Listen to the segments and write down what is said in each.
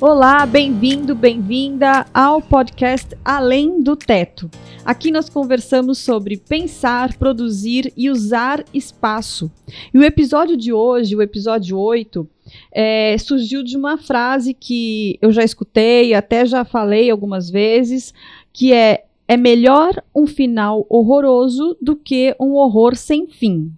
Olá, bem-vindo, bem-vinda ao podcast Além do Teto. Aqui nós conversamos sobre pensar, produzir e usar espaço. E o episódio de hoje, o episódio 8, é, surgiu de uma frase que eu já escutei, até já falei algumas vezes, que é é melhor um final horroroso do que um horror sem fim.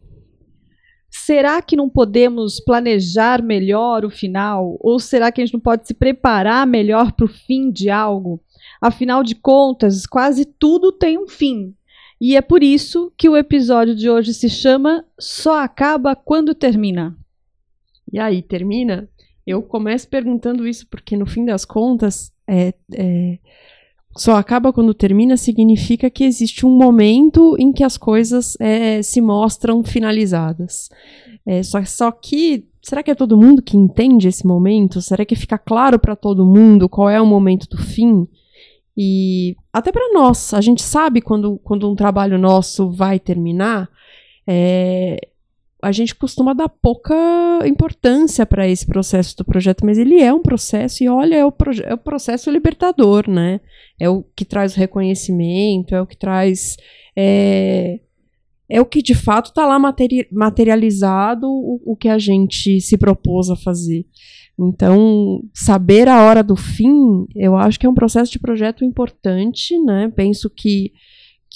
Será que não podemos planejar melhor o final? Ou será que a gente não pode se preparar melhor para o fim de algo? Afinal de contas, quase tudo tem um fim. E é por isso que o episódio de hoje se chama Só Acaba Quando Termina. E aí, termina? Eu começo perguntando isso porque, no fim das contas, é, é, só acaba quando termina significa que existe um momento em que as coisas é, se mostram finalizadas. É, só, só que, será que é todo mundo que entende esse momento? Será que fica claro para todo mundo qual é o momento do fim? E até para nós, a gente sabe quando, quando um trabalho nosso vai terminar. É, a gente costuma dar pouca importância para esse processo do projeto, mas ele é um processo, e olha, é o, é o processo libertador, né? É o que traz o reconhecimento, é o que traz. É, é o que de fato está lá materi materializado o, o que a gente se propôs a fazer. Então, saber a hora do fim, eu acho que é um processo de projeto importante, né? Penso que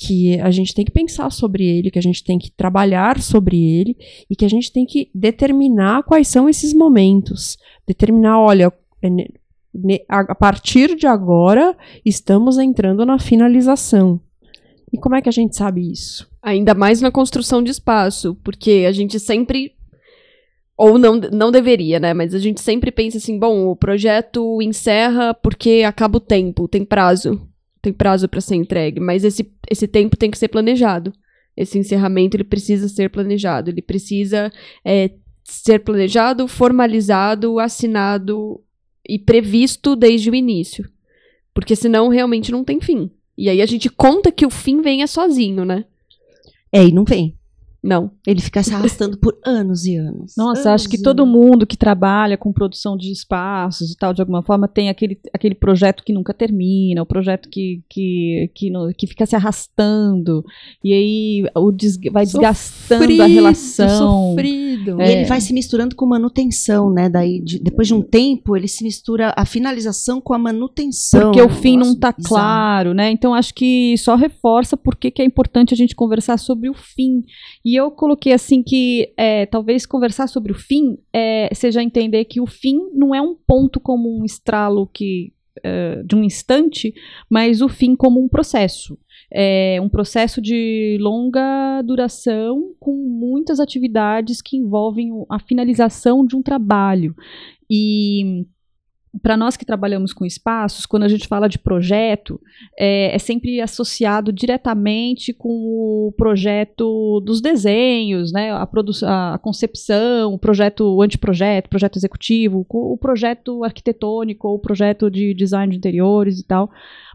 que a gente tem que pensar sobre ele, que a gente tem que trabalhar sobre ele e que a gente tem que determinar quais são esses momentos. Determinar, olha, é a partir de agora estamos entrando na finalização. E como é que a gente sabe isso? Ainda mais na construção de espaço, porque a gente sempre ou não, não deveria, né? Mas a gente sempre pensa assim, bom, o projeto encerra porque acaba o tempo, tem prazo tem prazo para ser entregue, mas esse, esse tempo tem que ser planejado. Esse encerramento ele precisa ser planejado, ele precisa é, ser planejado, formalizado, assinado e previsto desde o início. Porque senão realmente não tem fim. E aí a gente conta que o fim venha sozinho, né? É, e não vem. Não. Ele fica se arrastando por anos e anos. Nossa, anos acho que todo mundo que trabalha com produção de espaços e tal, de alguma forma, tem aquele, aquele projeto que nunca termina, o projeto que, que, que, no, que fica se arrastando, e aí o des, vai sofrido, desgastando a relação. Sofrido. É. E ele vai se misturando com manutenção, né? Daí, de, depois de um tempo, ele se mistura a finalização com a manutenção. Porque o fim Nossa, não está claro, né? Então acho que só reforça por que é importante a gente conversar sobre o fim. E eu coloquei assim que é, talvez conversar sobre o fim é, seja entender que o fim não é um ponto como um estralo que é, de um instante, mas o fim como um processo. É um processo de longa duração com muitas atividades que envolvem a finalização de um trabalho. E para nós que trabalhamos com espaços, quando a gente fala de projeto, é, é, sempre associado diretamente com o projeto dos desenhos, né, a, a concepção, o projeto, o anteprojeto, projeto executivo, o projeto arquitetônico ou o projeto de design de interiores e tal.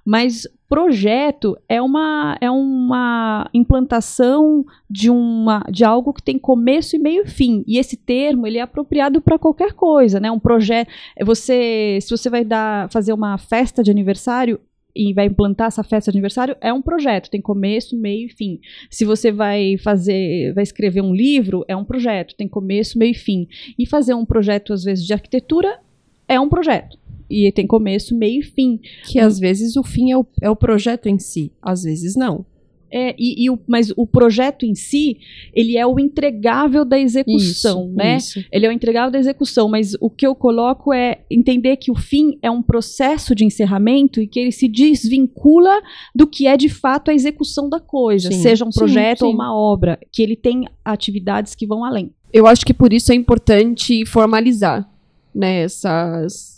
Mas projeto é uma, é uma implantação de, uma, de algo que tem começo e meio e fim. E esse termo ele é apropriado para qualquer coisa, né? Um projeto. Você, se você vai dar, fazer uma festa de aniversário, e vai implantar essa festa de aniversário é um projeto, tem começo, meio e fim. Se você vai fazer, vai escrever um livro, é um projeto, tem começo, meio e fim. E fazer um projeto às vezes de arquitetura é um projeto e tem começo, meio e fim. Que às vezes o fim é o, é o projeto em si, às vezes não. É, e, e o, mas o projeto em si, ele é o entregável da execução, isso, né? Isso. Ele é o entregável da execução, mas o que eu coloco é entender que o fim é um processo de encerramento e que ele se desvincula do que é de fato a execução da coisa, sim, seja um projeto sim, sim. ou uma obra, que ele tem atividades que vão além. Eu acho que por isso é importante formalizar né, essas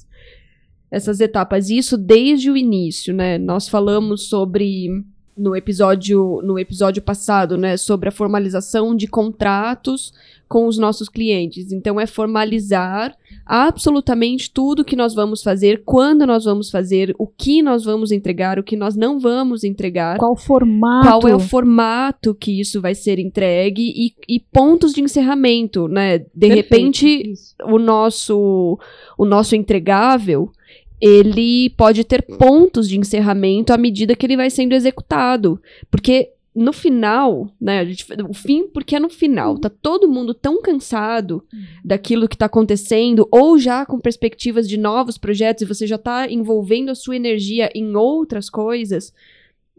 essas etapas, isso desde o início, né? Nós falamos sobre no episódio no episódio passado, né, sobre a formalização de contratos com os nossos clientes. Então é formalizar absolutamente tudo que nós vamos fazer, quando nós vamos fazer, o que nós vamos entregar, o que nós não vamos entregar. Qual formato? Qual é o formato que isso vai ser entregue e, e pontos de encerramento, né? De Perfeito, repente, isso. o nosso o nosso entregável ele pode ter pontos de encerramento à medida que ele vai sendo executado, porque no final, né, gente, o fim, porque é no final, tá todo mundo tão cansado daquilo que tá acontecendo, ou já com perspectivas de novos projetos, e você já tá envolvendo a sua energia em outras coisas,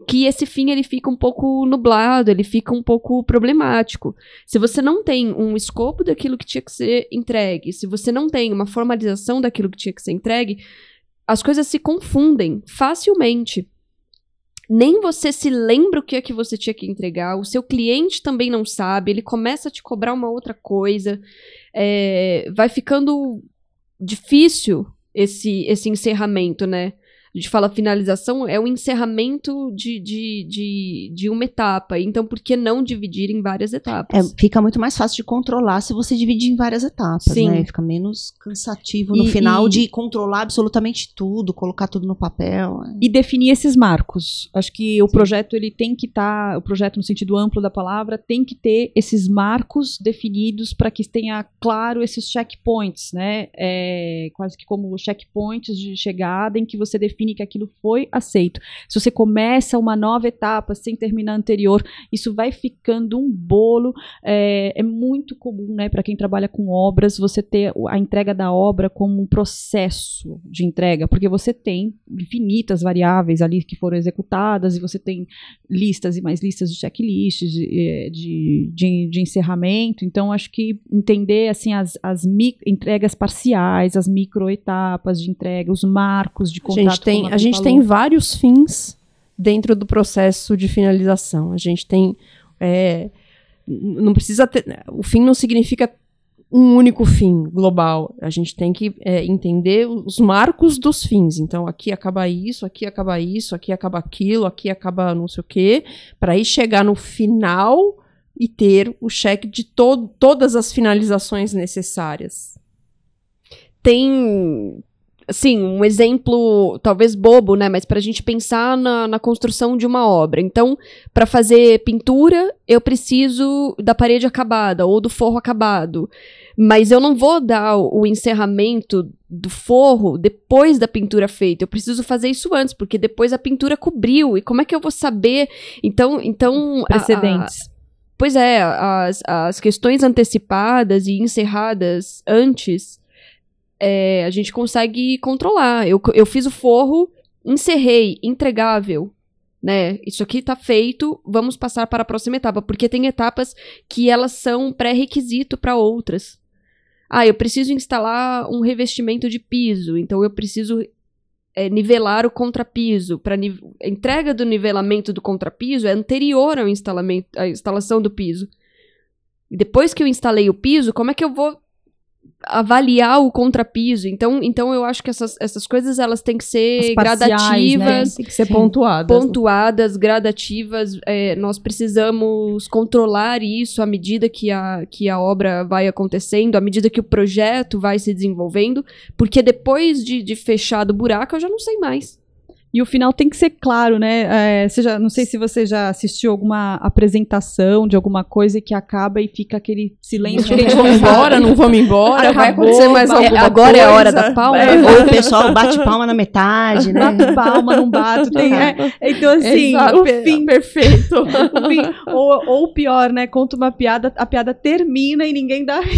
que esse fim ele fica um pouco nublado, ele fica um pouco problemático. Se você não tem um escopo daquilo que tinha que ser entregue, se você não tem uma formalização daquilo que tinha que ser entregue, as coisas se confundem facilmente. Nem você se lembra o que é que você tinha que entregar, o seu cliente também não sabe, ele começa a te cobrar uma outra coisa, é, vai ficando difícil esse, esse encerramento, né? A gente fala finalização, é o encerramento de, de, de, de uma etapa. Então, por que não dividir em várias É, etapas? fica muito mais fácil de controlar se você dividir em várias etapas, Sim. né? Fica menos cansativo no E- final e- de controlar absolutamente tudo, colocar tudo no papel. né? e definir esses marcos. Acho que o projeto ele tem que estar, o projeto no sentido amplo da palavra, tem que ter esses marcos definidos para que tenha claro esses checkpoints, né? É, quase que como checkpoints de chegada em que você define que aquilo foi aceito. Se você começa uma nova etapa sem terminar a anterior, isso vai ficando um bolo. É, é muito comum, né, para quem trabalha com obras, você ter a entrega da obra como um processo de entrega, porque você tem infinitas variáveis ali que foram executadas e você tem listas e mais listas de checklists de, eh, de, de, de encerramento. Então, acho que entender assim as, as entregas parciais, as microetapas de entrega, os marcos de contrato. Tem, a gente tem vários fins dentro do processo de finalização. A gente tem. é, não precisa ter. O fim não significa um único fim global. A gente tem que é, entender os marcos dos fins. Então, aqui acaba isso, aqui acaba isso, aqui acaba aquilo, aqui acaba não sei o quê, para aí chegar no final e ter o cheque de to todas as finalizações necessárias. tem assim, um exemplo talvez bobo, né, mas pra gente pensar na, na construção de uma obra. Então, para fazer pintura, eu preciso da parede acabada ou do forro acabado. Mas eu não vou dar o, encerramento do forro depois da pintura feita. Eu preciso fazer isso antes, porque depois a pintura cobriu. E como é que eu vou saber? Então, então a- a- precedentes. Pois é, as, as questões antecipadas e encerradas antes, é, a gente consegue controlar. Eu, eu fiz o forro, encerrei, entregável. Né? Isso aqui tá feito, vamos passar para a próxima etapa, porque tem etapas que elas são pré-requisito para outras. Ah, eu preciso instalar um revestimento de piso, então eu preciso é, nivelar o contrapiso. Para a entrega do nivelamento do contrapiso é anterior ao instalamento, à instalação do piso. Depois que eu instalei o piso, como é que eu vou avaliar o contrapiso? Então, então eu acho que essas, essas coisas elas têm que ser parciais, gradativas, Tem que ser pontuadas. né? pontuadas, gradativas. é, nós precisamos controlar isso à medida que a, que a obra vai acontecendo, à medida que o projeto vai se desenvolvendo, porque depois de, de fechado o buraco eu já não sei mais. E o final tem que ser claro, né? É, já- não sei se você já assistiu alguma apresentação de alguma coisa e que acaba e fica aquele silêncio. Gente, vamos embora, não vamos embora, vai Acabou, acontecer mais vai- alguma agora coisa. é a hora da palma. É. Ou o pessoal bate palma na metade, né? Bato palma, não bato. Tem, é, então, assim, Exato, o fim, perfeito. o fim ou, ou pior, né? Conta uma piada, a piada termina e ninguém dá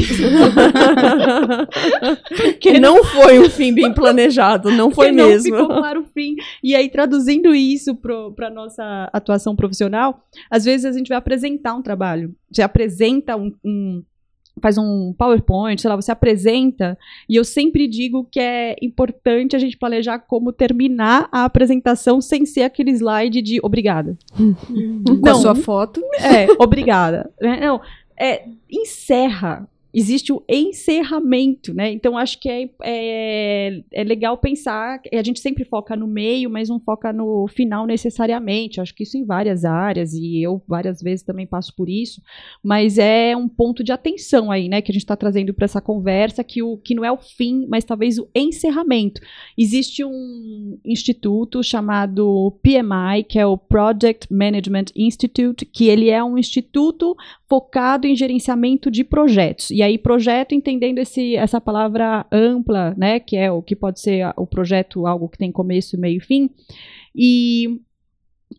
que não foi um fim bem planejado, não foi mesmo. Não ficou claro o fim. E aí, traduzindo isso para nossa atuação profissional, às vezes a gente vai apresentar um trabalho. Você apresenta um. um- faz um PowerPoint, sei lá, você apresenta, e eu sempre digo que é importante a gente planejar como terminar a apresentação sem ser aquele slide de obrigada. Com a sua foto. É, obrigada. né? Não, é, encerra. Existe o encerramento, né? Então acho que é, é, é, legal pensar, a gente sempre foca no meio, mas não foca no final necessariamente. Acho que isso em várias áreas, e eu várias vezes também passo por isso, mas é um ponto de atenção aí, né? Que a gente está trazendo para essa conversa, que, o, que não é o fim, mas talvez o encerramento. Existe um instituto chamado PMI, que é o Project Management Institute, que ele é um instituto focado em gerenciamento de projetos. E aí, projeto, entendendo esse, essa palavra ampla, né, que é o que pode ser o projeto, algo que tem começo, meio e fim. E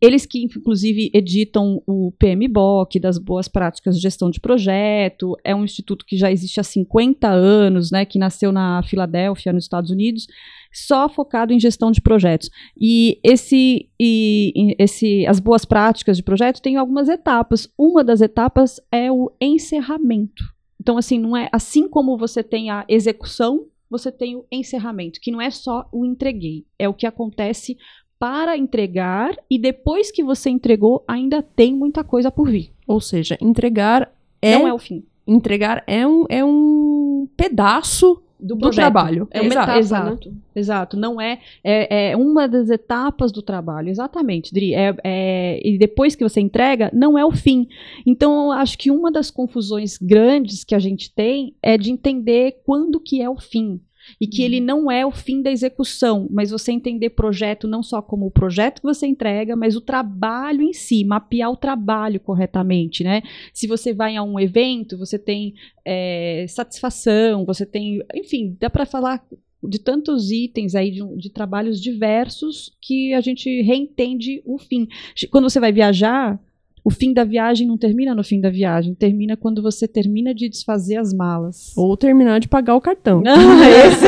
eles que, inclusive, editam o PMBOK, das boas práticas de gestão de projeto, é um instituto que já existe há 50 anos, né, que nasceu na Filadélfia, nos Estados Unidos, só focado em gestão de projetos. E esse, e, esse as boas práticas de projeto têm algumas etapas. Uma das etapas é o encerramento. Então, assim, não é assim como você tem a execução, você tem o encerramento, que não é só o entreguei, é o que acontece para entregar e depois que você entregou, ainda tem muita coisa por vir. Ou seja, entregar é não é o fim. Entregar é um, é um pedaço do, do trabalho. É uma exato, etapa, exato, né? exato. Não é, é, é uma das etapas do trabalho, exatamente, Dri. É, é, e depois que você entrega, não é o fim. Então, acho que uma das confusões grandes que a gente tem é de entender quando que é o fim e que ele uhum. não é o fim da execução, mas você entender projeto não só como o projeto que você entrega, mas o trabalho em si, mapear o trabalho corretamente, né? Se você vai a um evento, você tem é, satisfação, você tem, enfim, dá para falar de tantos itens aí de, de, trabalhos diversos que a gente reentende o fim. Quando você vai viajar, o fim da viagem não termina no fim da viagem, termina quando você termina de desfazer as malas. Ou terminar de pagar o cartão. Ah, esse.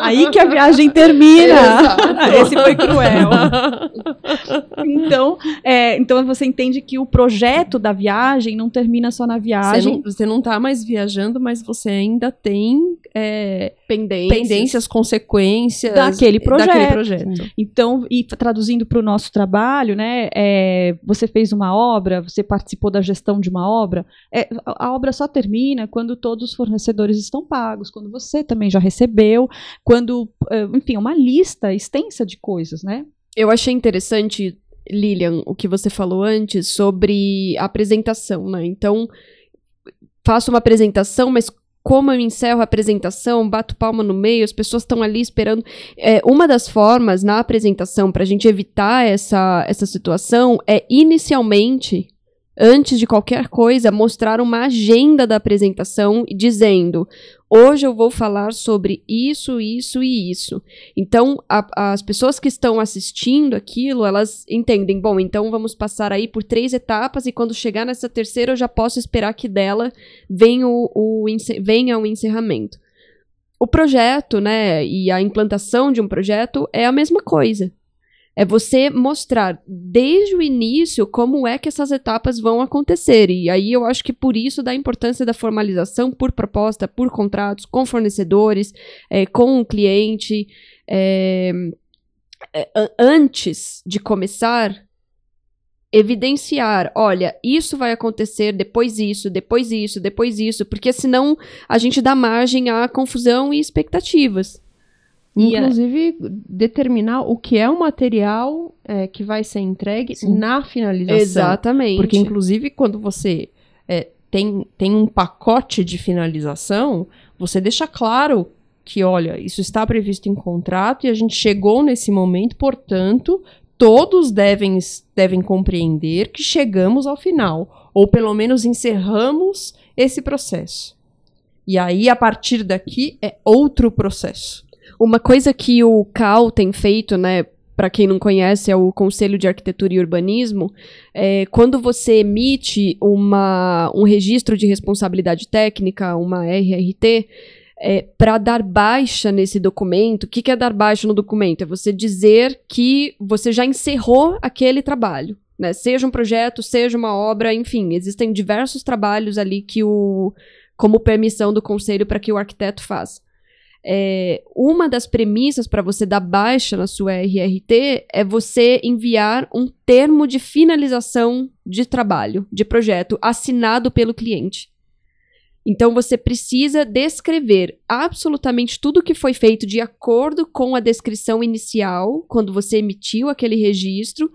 Aí que a viagem termina. Esse foi cruel. então, é, então você entende que o projeto da viagem não termina só na viagem. Você não, você não tá mais viajando, mas você ainda tem é, pendências. pendências, consequências daquele projeto. Daquele projeto. Então, e traduzindo para o nosso trabalho, né? É, você fez uma obra, você participou da gestão de uma obra, é, a obra só termina quando todos os fornecedores estão pagos, quando você também já recebeu, quando, é, enfim, uma lista extensa de coisas, né? Eu achei interessante, Lilian, o que você falou antes sobre a apresentação, né? Então, faço uma apresentação, mas como eu encerro a apresentação, bato palma no meio, as pessoas estão ali esperando. É, uma das formas na apresentação para a gente evitar essa, essa situação é inicialmente antes de qualquer coisa, mostrar uma agenda da apresentação dizendo: hoje eu vou falar sobre isso, isso e isso. Então, a, as pessoas que estão assistindo aquilo, elas entendem: bom, então vamos passar aí por três etapas e quando chegar nessa terceira eu já posso esperar que dela venha o, o, venha o encerramento. O projeto, né, e a implantação de um projeto é a mesma coisa. É você mostrar desde o início como é que essas etapas vão acontecer. E aí eu acho que por isso da importância da formalização por proposta, por contratos, com fornecedores, é, com o cliente. É, antes de começar, evidenciar, olha, isso vai acontecer, depois isso, depois isso, depois isso, porque senão a gente dá margem à confusão e expectativas. Inclusive, determinar o que é o material é, que vai ser entregue Sim. na finalização. Exatamente. Porque, inclusive, quando você é, tem, tem um pacote de finalização, você deixa claro que, olha, isso está previsto em contrato e a gente chegou nesse momento, portanto, todos devem, devem compreender que chegamos ao final. Ou pelo menos encerramos esse processo. E aí, a partir daqui, é outro processo. Uma coisa que o CAL tem feito, né, para quem não conhece, é o Conselho de Arquitetura e Urbanismo, é, quando você emite uma, um registro de responsabilidade técnica, uma RRT, é, para dar baixa nesse documento, o que, que é dar baixa no documento? É você dizer que você já encerrou aquele trabalho. Né? Seja um projeto, seja uma obra, enfim, existem diversos trabalhos ali que o como permissão do conselho para que o arquiteto faça é, uma das premissas para você dar baixa na sua RRT é você enviar um termo de finalização de trabalho, de projeto, assinado pelo cliente. Então você precisa descrever absolutamente tudo que foi feito de acordo com a descrição inicial, quando você emitiu aquele registro.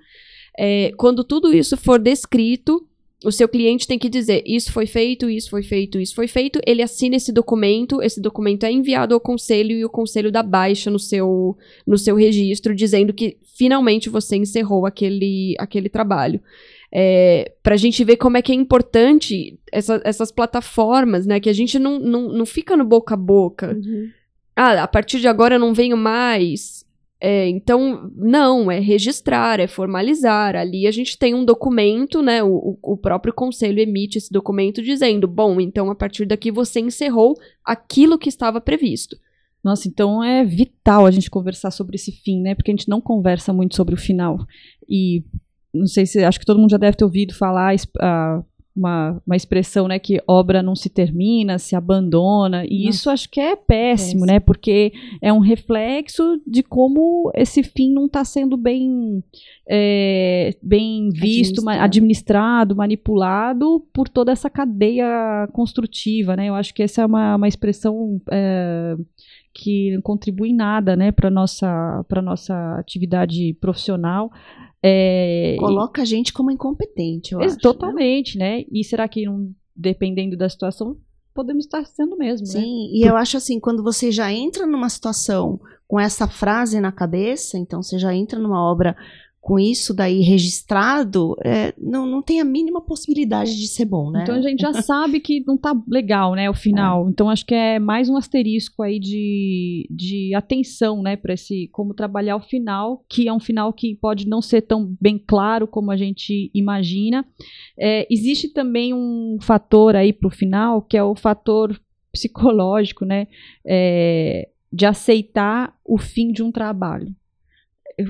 É, quando tudo isso for descrito, o seu cliente tem que dizer: isso foi feito, isso foi feito, isso foi feito. Ele assina esse documento, esse documento é enviado ao conselho e o conselho dá baixa no seu, no seu registro, dizendo que finalmente você encerrou aquele, aquele trabalho. É, para a gente ver como é que é importante essa, essas plataformas, né? Que a gente não, não, não fica no boca a boca. Uhum. Ah, a partir de agora eu não venho mais. É, então, não, é registrar, é formalizar. Ali a gente tem um documento, né? O, o próprio conselho emite esse documento dizendo: bom, então a partir daqui você encerrou aquilo que estava previsto. Nossa, então é vital a gente conversar sobre esse fim, né? Porque a gente não conversa muito sobre o final. E não sei se acho que todo mundo já deve ter ouvido falar uma, uma expressão, né, que obra não se termina, se abandona, e Nossa. isso acho que é péssimo, péssimo, né, porque é um reflexo de como esse fim não está sendo bem, é, bem visto, administrado. administrado. manipulado por toda essa cadeia construtiva, né, eu acho que essa é uma, uma expressão é, que não contribui em nada, né, para nossa para nossa atividade profissional, é, Coloca e, a gente como incompetente, eu acho. Né? Totalmente, né? né? E será que, não, dependendo da situação, podemos estar sendo mesmo, Sim, né? e eu acho assim, quando você já entra numa situação com essa frase na cabeça, então você já entra numa obra com isso daí registrado, é, não, não tem a mínima possibilidade de ser bom, né? Então a gente já sabe que não tá legal, né, o final. É. Então acho que é mais um asterisco aí de, de atenção, né, para esse como trabalhar o final, que é um final que pode não ser tão bem claro como a gente imagina. É, existe também um fator aí para o final, que é o fator psicológico, né, é, de aceitar o fim de um trabalho.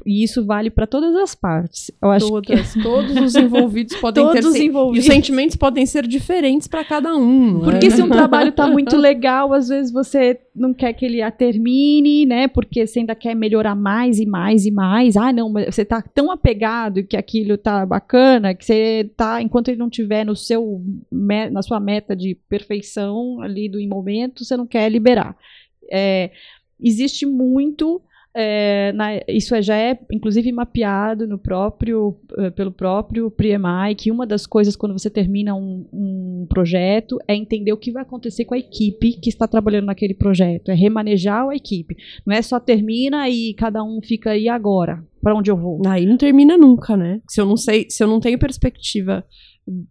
E isso vale para todas as partes. Eu acho todas, que... todos os envolvidos podem todos ter os envolvidos. E os sentimentos podem ser diferentes para cada um. Porque é? se um trabalho está muito legal, às vezes você não quer que ele a termine, né? Porque você ainda quer melhorar mais e mais e mais. Ah, não, mas você está tão apegado que aquilo tá bacana que você tá, enquanto ele não tiver no seu na sua meta de perfeição ali do momento, você não quer liberar. É, existe muito é, na, isso é, já é, inclusive, mapeado no próprio, uh, pelo próprio PRIEMAI, que uma das coisas quando você termina um, um, projeto é entender o que vai acontecer com a equipe que está trabalhando naquele projeto, é remanejar a equipe. Não é só termina e cada um fica aí agora, para onde eu vou. Aí não termina nunca, né? Se eu não sei, se eu não tenho perspectiva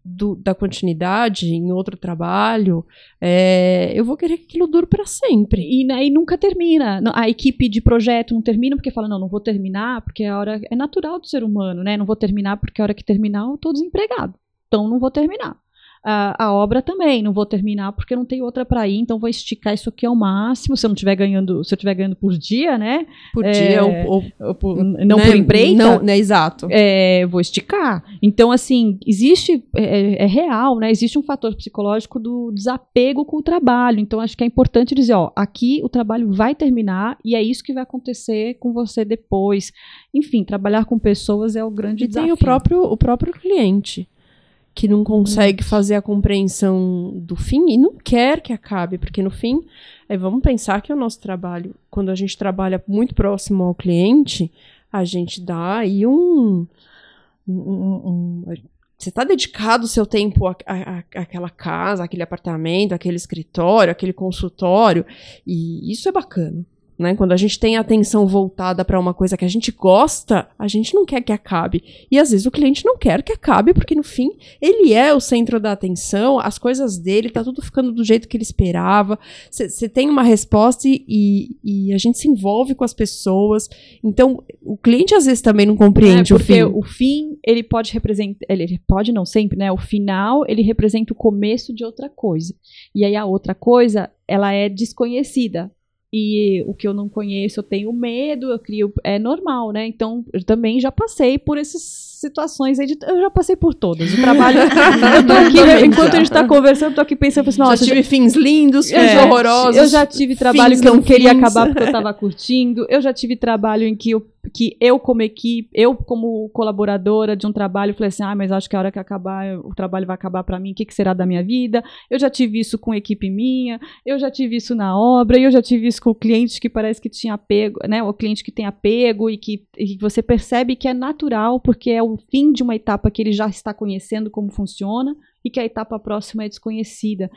do, da continuidade em outro trabalho, é, eu vou querer que aquilo dure para sempre. E, aí nunca termina. A equipe de projeto não termina porque fala, não, não vou terminar, porque a hora é natural do ser humano, né? Não vou terminar porque a hora que terminar eu tô desempregado. Então não vou terminar a, a obra também. Não vou terminar porque não tem outra para ir, então vou esticar isso aqui ao máximo. Se eu não estiver ganhando, se eu estiver ganhando por dia, né? Por é, dia ou, ou, ou por, não né, por empreita. Não, né, exato. É, vou esticar. Então, assim, existe, é, é, real, né? Existe um fator psicológico do desapego com o trabalho. Então, acho que é importante dizer, ó, aqui o trabalho vai terminar e é isso que vai acontecer com você depois. Enfim, trabalhar com pessoas é o grande e desafio. tem o próprio, o próprio cliente que não consegue fazer a compreensão do fim e não quer que acabe, porque no fim, é, vamos pensar que o nosso trabalho, quando a gente trabalha muito próximo ao cliente, a gente dá aí um. um, um, um você está dedicado o seu tempo à, à, àquela casa, àquele apartamento, àquele escritório, àquele consultório, e isso é bacana. Né? Quando a gente tem a atenção voltada para uma coisa que a gente gosta, a gente não quer que acabe. E às vezes o cliente não quer que acabe, porque no fim ele é o centro da atenção, as coisas dele, tá tudo ficando do jeito que ele esperava. Você tem uma resposta e, e, a gente se envolve com as pessoas. Então, o cliente às vezes também não compreende é, o fim. O fim, ele pode representar. Ele pode não sempre, né? O final, ele representa o começo de outra coisa. E aí a outra coisa, ela é desconhecida e o que eu não conheço eu tenho medo, eu crio, é normal, né? Então eu também já passei por esses situações aí de, eu já passei por todas. O trabalho. eu tô aqui, né, enquanto a gente tá conversando, eu tô aqui pensando assim, nossa, já tive fins lindos, fins é, horrorosos. Eu já tive trabalho que eu não não queria fins. acabar porque eu tava curtindo. Eu já tive trabalho em que eu, que eu como equipe, eu como colaboradora de um trabalho, falei assim, ah, mas acho que a hora que acabar, o trabalho vai acabar pra mim, o que, que será da minha vida? Eu já tive isso com equipe minha, eu já tive isso na obra, eu já tive isso com o cliente que parece que tinha apego, né? O cliente que tem apego e que, e você percebe que é natural, porque é o fim de uma etapa que ele já está conhecendo como funciona e que a etapa próxima é desconhecida.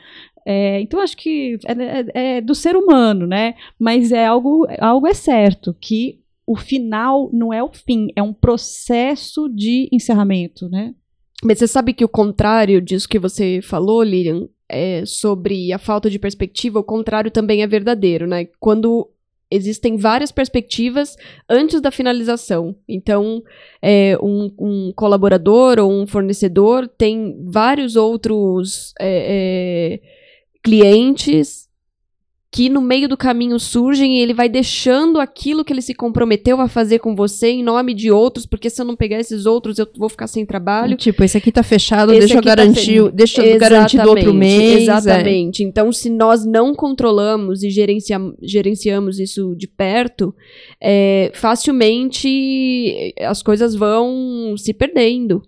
É, então, acho que é, é- é do ser humano, né? Mas é algo, algo é certo, que o final não é o fim, é um processo de encerramento, né? Mas você sabe que o contrário disso que você falou, Lilian, é sobre a falta de perspectiva, o contrário também é verdadeiro, né? Quando existem várias perspectivas antes da finalização. Então, é, um, um colaborador ou um fornecedor tem vários outros é, é, clientes que no meio do caminho surgem e ele vai deixando aquilo que ele se comprometeu a fazer com você em nome de outros, porque se eu não pegar esses outros, eu vou ficar sem trabalho. Tipo, esse aqui tá fechado, Esse deixa eu tá garantir, fe- deixa eu garantir do outro Exatamente, mês. é. Exatamente. Então, se nós não controlamos e gerencia- gerenciamos isso de perto, é, facilmente as coisas vão se perdendo.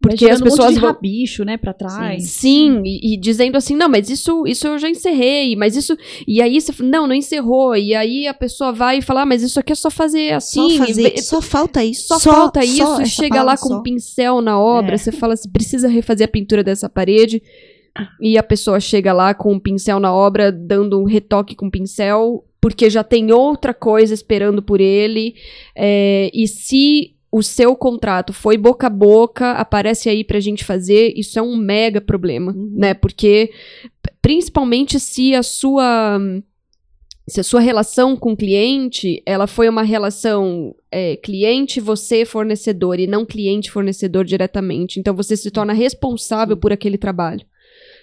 Porque as gerando um monte pessoas de rabicho, né, para trás. Sim, e, e dizendo assim, não, mas isso, isso eu já encerrei, mas isso. E aí você não, não encerrou. E aí a pessoa vai e fala, ah, mas isso aqui é só fazer assim. só, fazer, e- só falta isso. só, falta isso, só chega lá com só. um pincel na obra, É. você fala assim, precisa refazer a pintura dessa parede, e a pessoa chega lá com um pincel na obra, dando um retoque com pincel, porque já tem outra coisa esperando por ele, é, e se o seu contrato foi boca a boca, aparece aí pra gente fazer, isso é um mega problema, né, porque principalmente se a sua se a sua relação com o cliente, ela foi uma relação é, cliente, você, fornecedor, e não cliente-fornecedor diretamente. Então, você se torna responsável por aquele trabalho.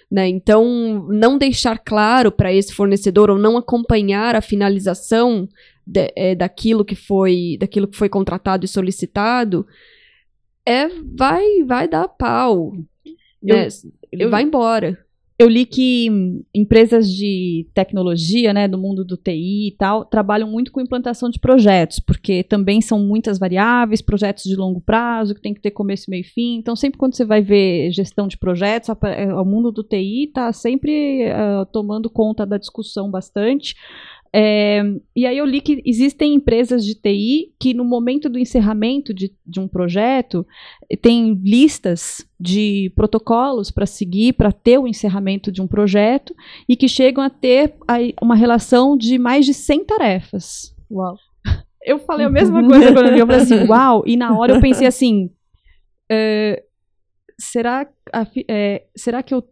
Né? Então, não deixar claro para esse fornecedor ou não acompanhar a finalização de- é, daquilo, que foi, daquilo que foi contratado e solicitado, é, vai, vai dar pau. né? Ele eu- vai embora. Eu li que empresas de tecnologia, né, do mundo do TI e tal, trabalham muito com implantação de projetos, porque também são muitas variáveis, projetos de longo prazo, que tem que ter começo, meio e fim. Então, sempre quando você vai ver gestão de projetos, é, o mundo do TI está sempre ah, tomando conta da discussão bastante. É, e aí eu li que existem empresas de TI que no momento do encerramento de, de um projeto tem listas de protocolos para seguir para ter o encerramento de um projeto e que chegam a ter uma relação de mais de 100 tarefas. Uau. Eu falei a mesma coisa quando eu li, eu falei assim, uau, e na hora eu pensei assim, eh, será, a eh, será que eu,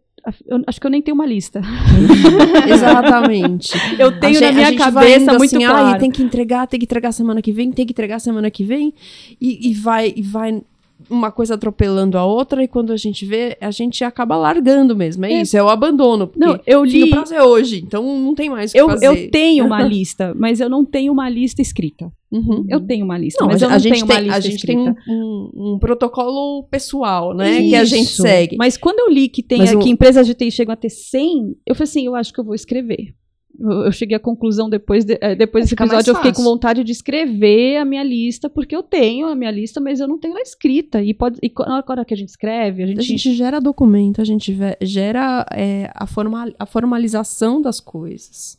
eu acho que eu nem tenho uma lista. Exatamente. Eu tenho A na minha cabeça indo muito assim, claro. "Ai, tem que entregar, tem que entregar semana que vem, tem que entregar semana que vem. E, e vai, e vai uma coisa atropelando a outra, e quando a gente vê, a gente acaba largando mesmo. É, É. isso, é o abandono. Porque Não, eu li, prazo é hoje, então não tem mais o que eu, fazer. eu tenho uma lista, mas eu não tenho uma lista escrita. Uhum. Eu tenho uma lista, Não, mas a, eu não a gente tenho uma tem, lista a gente tem escrita. um, um- um protocolo pessoal, né? Que a gente Isso. segue. Mas quando eu li que tem Mas aqui o- empresas de TI chegam a ter 100, eu falei assim, eu acho que eu vou escrever. Eu eu cheguei à conclusão depois, de- eh, depois desse episódio, eu fiquei com vontade de escrever a minha lista, porque eu tenho a minha lista, mas eu não tenho ela escrita. E, pode, e na hora que a gente escreve, a gente, A gente gera documento, a gente gera é, a, forma, a formalização das coisas.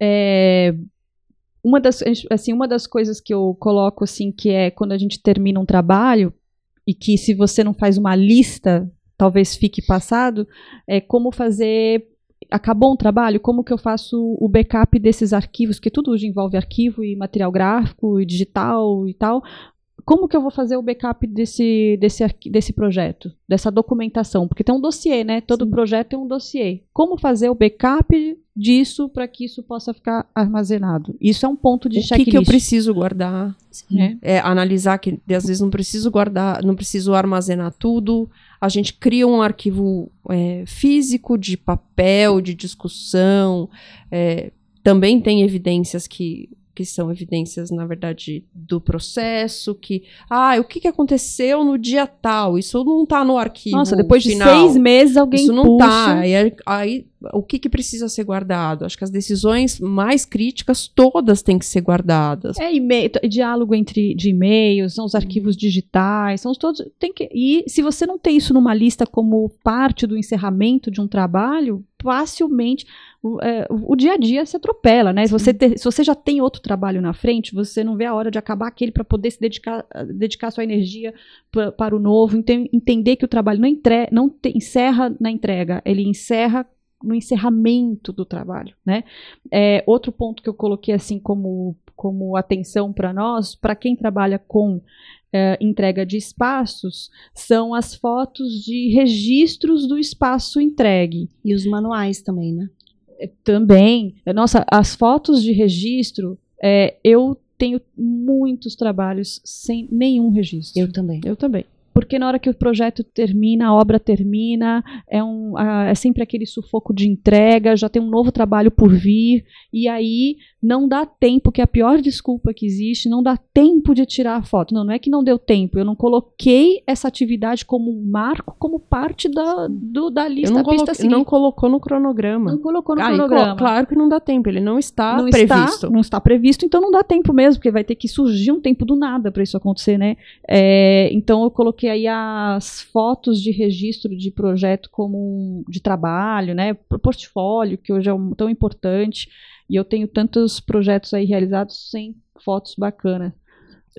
é, uma das assim uma das coisas que eu coloco assim que é quando a gente termina um trabalho e que se você não faz uma lista talvez fique passado é como fazer acabou um trabalho como que eu faço o backup desses arquivos que tudo hoje envolve arquivo e material gráfico e digital e tal como que eu vou fazer o backup desse, desse, desse projeto, dessa documentação? Porque tem um dossiê, né? Todo projeto tem um dossiê. Como fazer o backup disso para que isso possa ficar armazenado? Isso é um ponto de o que, checklist. que eu preciso guardar? né? É, analisar que às vezes não preciso guardar, não preciso armazenar tudo. A gente cria um arquivo é, físico de papel, de discussão. é, também tem evidências que, que são evidências, na verdade, do processo, que, ah, o que, que aconteceu no dia tal? Isso não tá no arquivo Nossa, depois de final. seis meses alguém Isso não puxa. tá. Aí, aí, o que, que precisa ser guardado? Acho que as decisões mais críticas todas têm que ser guardadas. É e-mail, t- diálogo entre de e-mails, são os arquivos digitais, são os todos. Tem que, e se você não tem isso numa lista como parte do encerramento de um trabalho, facilmente é, o- dia a dia se atropela, né? Se você, ter- se você já tem outro trabalho na frente, você não vê a hora de acabar aquele para poder se dedicar, dedicar sua energia pra- para o novo, entender que o trabalho não, entre, não te- encerra na entrega, ele encerra no encerramento do trabalho, né? É, outro ponto que eu coloquei assim como, como atenção para nós, para quem trabalha com é, entrega de espaços, são as fotos de registros do espaço entregue. E os manuais também, né? Também, é, nossa, as fotos de registro, é, eu tenho muitos trabalhos sem nenhum registro. Eu também. Eu também. Porque na hora que o projeto termina, a obra termina, é, um, é sempre aquele sufoco de entrega, já tem um novo trabalho por vir, e aí não dá tempo, que é a pior desculpa que existe, não dá tempo de tirar a foto. Não, não é que não deu tempo, eu não coloquei essa atividade como um marco, como parte da, do, da Eu lista não, a seguir. não colocou no cronograma. Não colocou no Ah, cronograma. claro que não dá tempo, ele não está não previsto. Está, não está previsto, então não dá tempo mesmo, porque vai ter que surgir um tempo do nada para isso acontecer, né? É, então eu coloquei aí as fotos de registro de projeto como de trabalho, né? Portfólio, que hoje é tão importante. E eu tenho tantos projetos aí realizados sem fotos bacanas.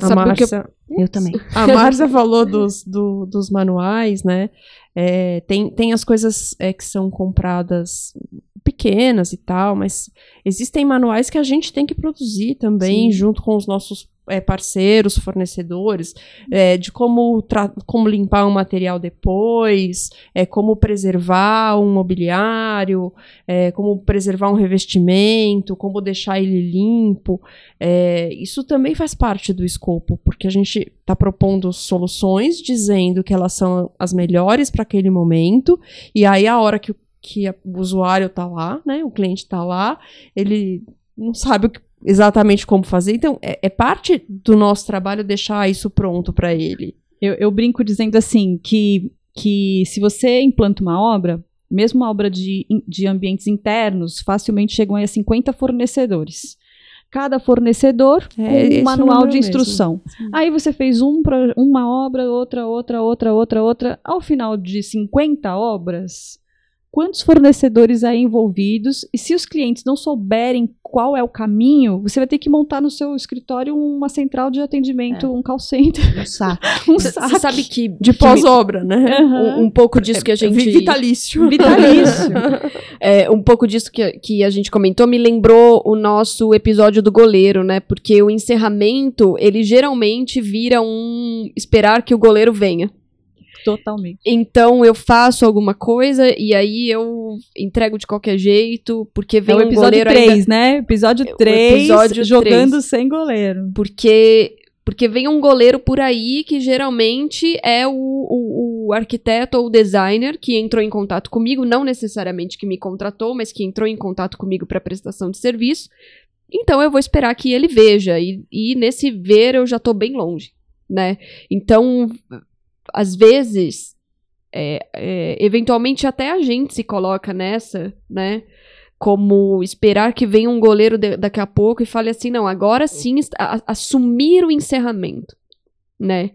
A Sabe que eu- Márcia, Eu também. a Márcia falou dos, do- dos manuais, né? É, tem, tem as coisas é, que são compradas pequenas e tal, mas existem manuais que a gente tem que produzir também, Sim. junto com os nossos é, parceiros, fornecedores, é, de como, como limpar um material depois, é, como preservar um mobiliário, é, como preservar um revestimento, como deixar ele limpo. É, isso também faz parte do escopo, porque a gente está propondo soluções dizendo que elas são as melhores para aquele momento, e aí a hora que, que o usuário está lá, né, o cliente está lá, ele não sabe o que- exatamente como fazer, então é, é parte do nosso trabalho deixar isso pronto para ele. Eu, eu brinco dizendo assim que, que se você implanta uma obra, mesmo uma obra de, de ambientes internos, facilmente chegam aí a 50 fornecedores. Cada fornecedor É, um manual número de instrução. Aí você fez um, pro- uma obra, outra, outra, outra, outra, outra. Ao final de 50 obras, quantos fornecedores aí envolvidos? E se os clientes não souberem qual é o caminho, você vai ter que montar no seu escritório uma central de atendimento, É. um call center, Um saco. um Você saque. sabe que. De pós-obra, né? Aham. Um, um pouco disso que a gente. Vi- Vitalício. Vitalício. É, um pouco disso que, que a gente comentou me lembrou o nosso episódio do goleiro, né? Porque o encerramento, ele geralmente vira um esperar que o goleiro venha. Totalmente. Então eu faço alguma coisa e aí eu entrego de qualquer jeito, porque É vem o um episódio goleiro 3, ainda. né? Episódio É, o 3, episódio jogando 3. sem goleiro. Porque, porque vem um goleiro por aí que geralmente é o, o, o arquiteto ou o designer que entrou em contato comigo, não necessariamente que me contratou, mas que entrou em contato comigo para prestação de serviço. Então eu vou esperar que ele veja. E, e nesse ver eu já tô bem longe, né? Então, às vezes, é, é, eventualmente até a gente se coloca nessa, né? Como esperar que venha um goleiro de- daqui a pouco e fale assim, não, agora sim a- assumir o encerramento, né?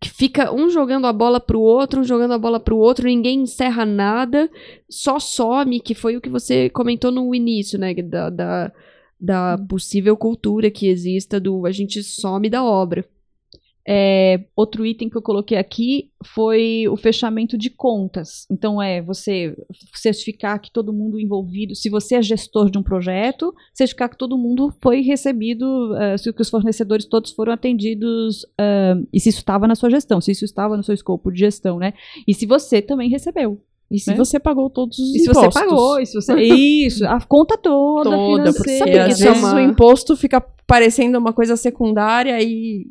Que fica um jogando a bola pro outro, um jogando a bola pro outro, ninguém encerra nada, só some, que foi o que você comentou no início, né? Da, da, da possível cultura que exista do a gente some da obra. É, outro item que eu coloquei aqui foi o fechamento de contas. Então, é você certificar que todo mundo envolvido, se você é gestor de um projeto, certificar que todo mundo foi recebido, eh, se que os fornecedores todos foram atendidos, ah, e se isso estava na sua gestão, se isso estava no seu escopo de gestão, né? E se você também recebeu. E se Né? você pagou todos os E se impostos? você pagou, e se você. Isso, a conta toda, Toda, porque financeira. Sabe que às é vezes uma- o imposto fica parecendo uma coisa secundária e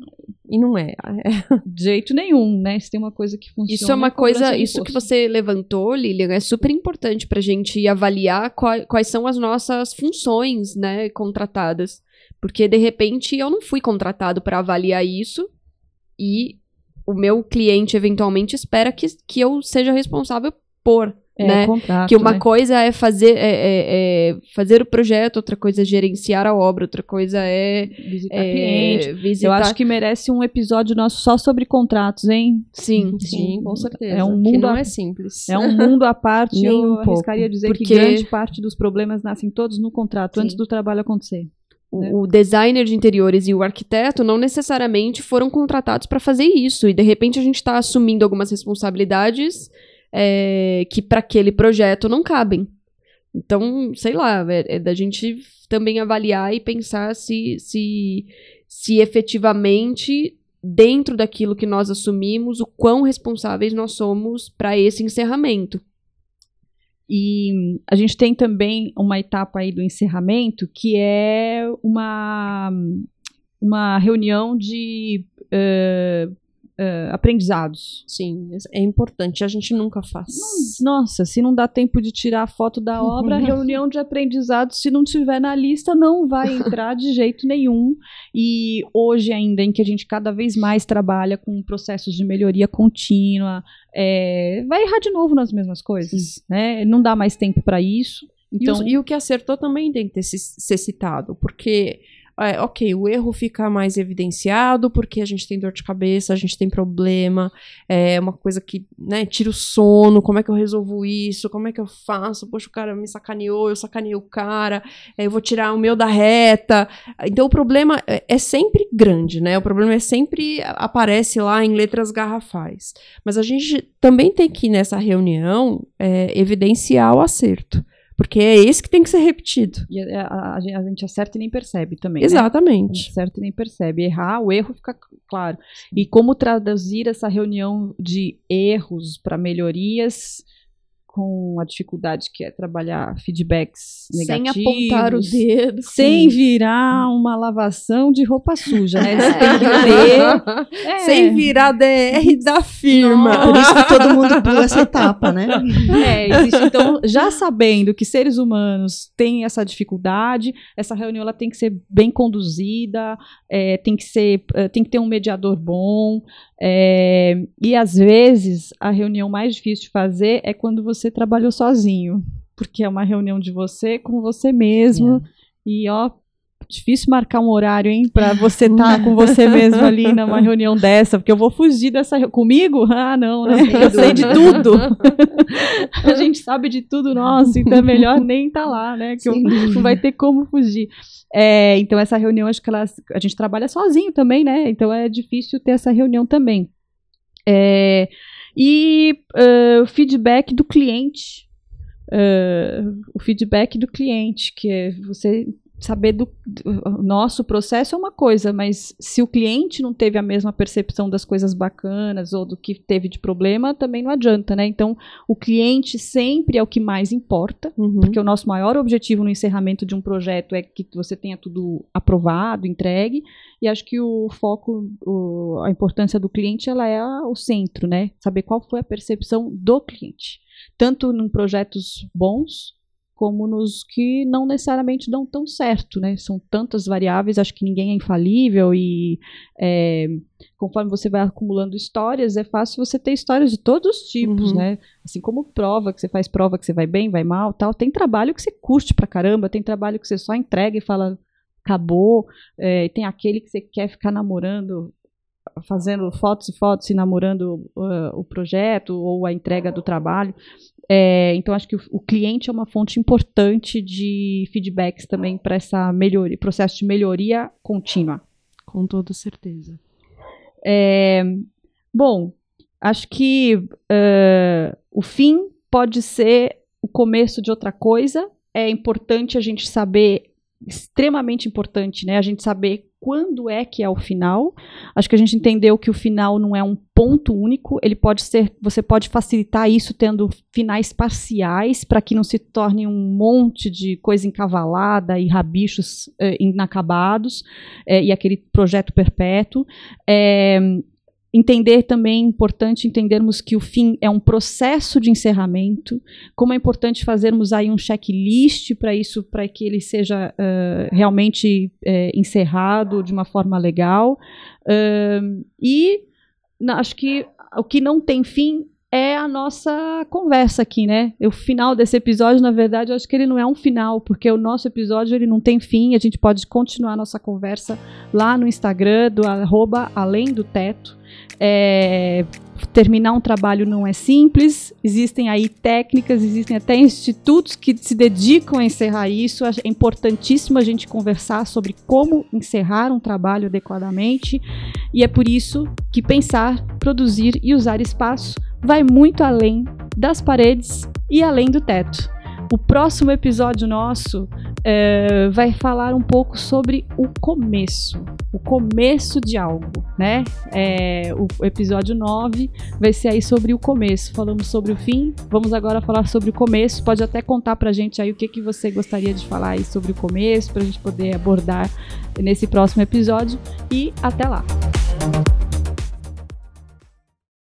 E não é. é. De jeito nenhum, né? Se tem uma coisa que funciona. Isso é uma cobrança coisa, isso que você levantou, Lilian, é super importante pra gente avaliar qua- quais são as nossas funções, né, contratadas. Porque de repente eu não fui contratado pra avaliar isso e o meu cliente eventualmente espera que, que eu seja responsável por, é, né? contrato, Que uma né? coisa é fazer, é, é- é fazer o projeto, outra coisa é gerenciar a obra, outra coisa é, visitar é cliente. visitar. Eu acho que merece um episódio nosso só sobre contratos, hein? sim. Sim, com certeza. É um que mundo não a- é simples. É um mundo à parte. Nem eu um pouco. arriscaria dizer que Porque- grande parte dos problemas nascem todos no contrato, Sim. antes do trabalho acontecer. né? O, o designer de interiores e o arquiteto não necessariamente foram contratados para fazer isso. E de repente a gente está assumindo algumas responsabilidades é, que para aquele projeto não cabem. Então, sei lá, é, é da gente também avaliar e pensar se, se, se efetivamente, dentro daquilo que nós assumimos, o quão responsáveis nós somos para esse encerramento. E a gente tem também uma etapa aí do encerramento, que é uma, uma reunião de eh, eh, aprendizados. Sim, é importante. A gente nunca faz. Nossa, se não dá tempo de tirar a foto da obra, a reunião de aprendizados, se não tiver na lista, não vai entrar de jeito nenhum. E hoje ainda, em que a gente cada vez mais trabalha com processos de melhoria contínua, é, vai errar de novo nas mesmas coisas, né? Não dá mais tempo para isso. Então, e, o, e o que acertou também tem que ter, se- ser citado, porque, é, ok, o erro fica mais evidenciado porque a gente tem dor de cabeça, a gente tem problema, é uma coisa que, né, tira o sono, como é que eu resolvo isso, como é que eu faço, poxa, o cara me sacaneou, eu sacaneei o cara, é, eu vou tirar o meu da reta. Então, o problema é, é sempre grande, né, o problema é sempre, aparece lá em letras garrafais. Mas a gente também tem que, nessa reunião, é, evidenciar o acerto. Porque é esse que tem que ser repetido. e a, a- a gente- a gente acerta e nem percebe também. né? Exatamente. Acerta e nem percebe. Errar, o erro fica claro. E como traduzir essa reunião de erros para melhorias com a dificuldade que é trabalhar feedbacks Sem negativos. apontar o dedo. Sem virar uma lavação de roupa suja, né? Você tem que ter. É, Sem virar DR da firma. Por isso que todo mundo pula essa etapa, né? É, existe. Então, já sabendo que seres humanos têm essa dificuldade, essa reunião ela tem que ser bem conduzida, é, tem, que ser, eh, tem que ter um mediador bom. é, e às vezes a reunião mais difícil de fazer é quando você trabalhou sozinho. Porque é uma reunião de você com você mesmo. E ó, difícil marcar um horário, hein? Pra você estar com você mesmo ali numa reunião dessa, porque eu vou fugir dessa. Comigo? Ah, não, né? Eu sei de tudo. a gente sabe de tudo nosso, então é melhor nem estar lá, né? Que eu- não vai ter como fugir. É, então, essa reunião, acho que ela, a gente trabalha sozinho também, né? Então é difícil ter essa reunião também. É, e o feedback do cliente. Eh, o feedback do cliente, que é você saber do, do- nosso processo é uma coisa, mas se o cliente não teve a mesma percepção das coisas bacanas ou do que teve de problema, também não adianta, né? Então, o cliente sempre é o que mais importa, Uhum. porque o nosso maior objetivo no encerramento de um projeto é que você tenha tudo aprovado, entregue, e acho que o foco, o- a importância do cliente, ela é o centro, né? Saber qual foi a percepção do cliente, tanto em projetos bons como nos que não necessariamente dão tão certo, né? São tantas variáveis, acho que ninguém é infalível e é, conforme você vai acumulando histórias, é fácil você ter histórias de todos os tipos, Uhum. né? Assim como prova, que você faz prova que você vai bem, vai mal, tal. Tem trabalho que você curte pra caramba, tem trabalho que você só entrega e fala acabou, é, e tem aquele que você quer ficar namorando, fazendo fotos e fotos e namorando uh, o projeto ou a entrega do trabalho. É, então acho que o, o cliente é uma fonte importante de feedbacks também para essa melhoria, processo de melhoria contínua. Com toda certeza. É, bom, acho que eh, o fim pode ser o começo de outra coisa. É importante a gente saber extremamente importante, né? A gente saber quando é que é o final. Acho que a gente entendeu que o final não é um ponto único, ele pode ser, você pode facilitar isso tendo finais parciais para que não se torne um monte de coisa encavalada e rabichos eh, inacabados eh, e aquele projeto perpétuo. É, entender também é importante entendermos que o fim é um processo de encerramento, como é importante fazermos aí um checklist para isso, para que ele seja uh, realmente uh, encerrado de uma forma legal. Uh, e acho que o que não tem fim é a nossa conversa aqui, né? O final desse episódio, na verdade, eu acho que ele não é um final, porque o nosso episódio ele não tem fim, a gente pode continuar a nossa conversa lá no Instagram do arroba além do teto. É, terminar um trabalho não é simples, existem aí técnicas, existem até institutos que se dedicam a encerrar isso. É importantíssimo a gente conversar sobre como encerrar um trabalho adequadamente, e é por isso que pensar, produzir e usar espaço vai muito além das paredes e além do teto. O próximo episódio nosso é, vai falar um pouco sobre o começo, o começo de algo, né? É, o episódio 9 vai ser aí sobre o começo. Falamos sobre o fim, vamos agora falar sobre o começo. Pode até contar pra gente aí o que, que você gostaria de falar aí sobre o começo, pra gente poder abordar nesse próximo episódio. E até lá!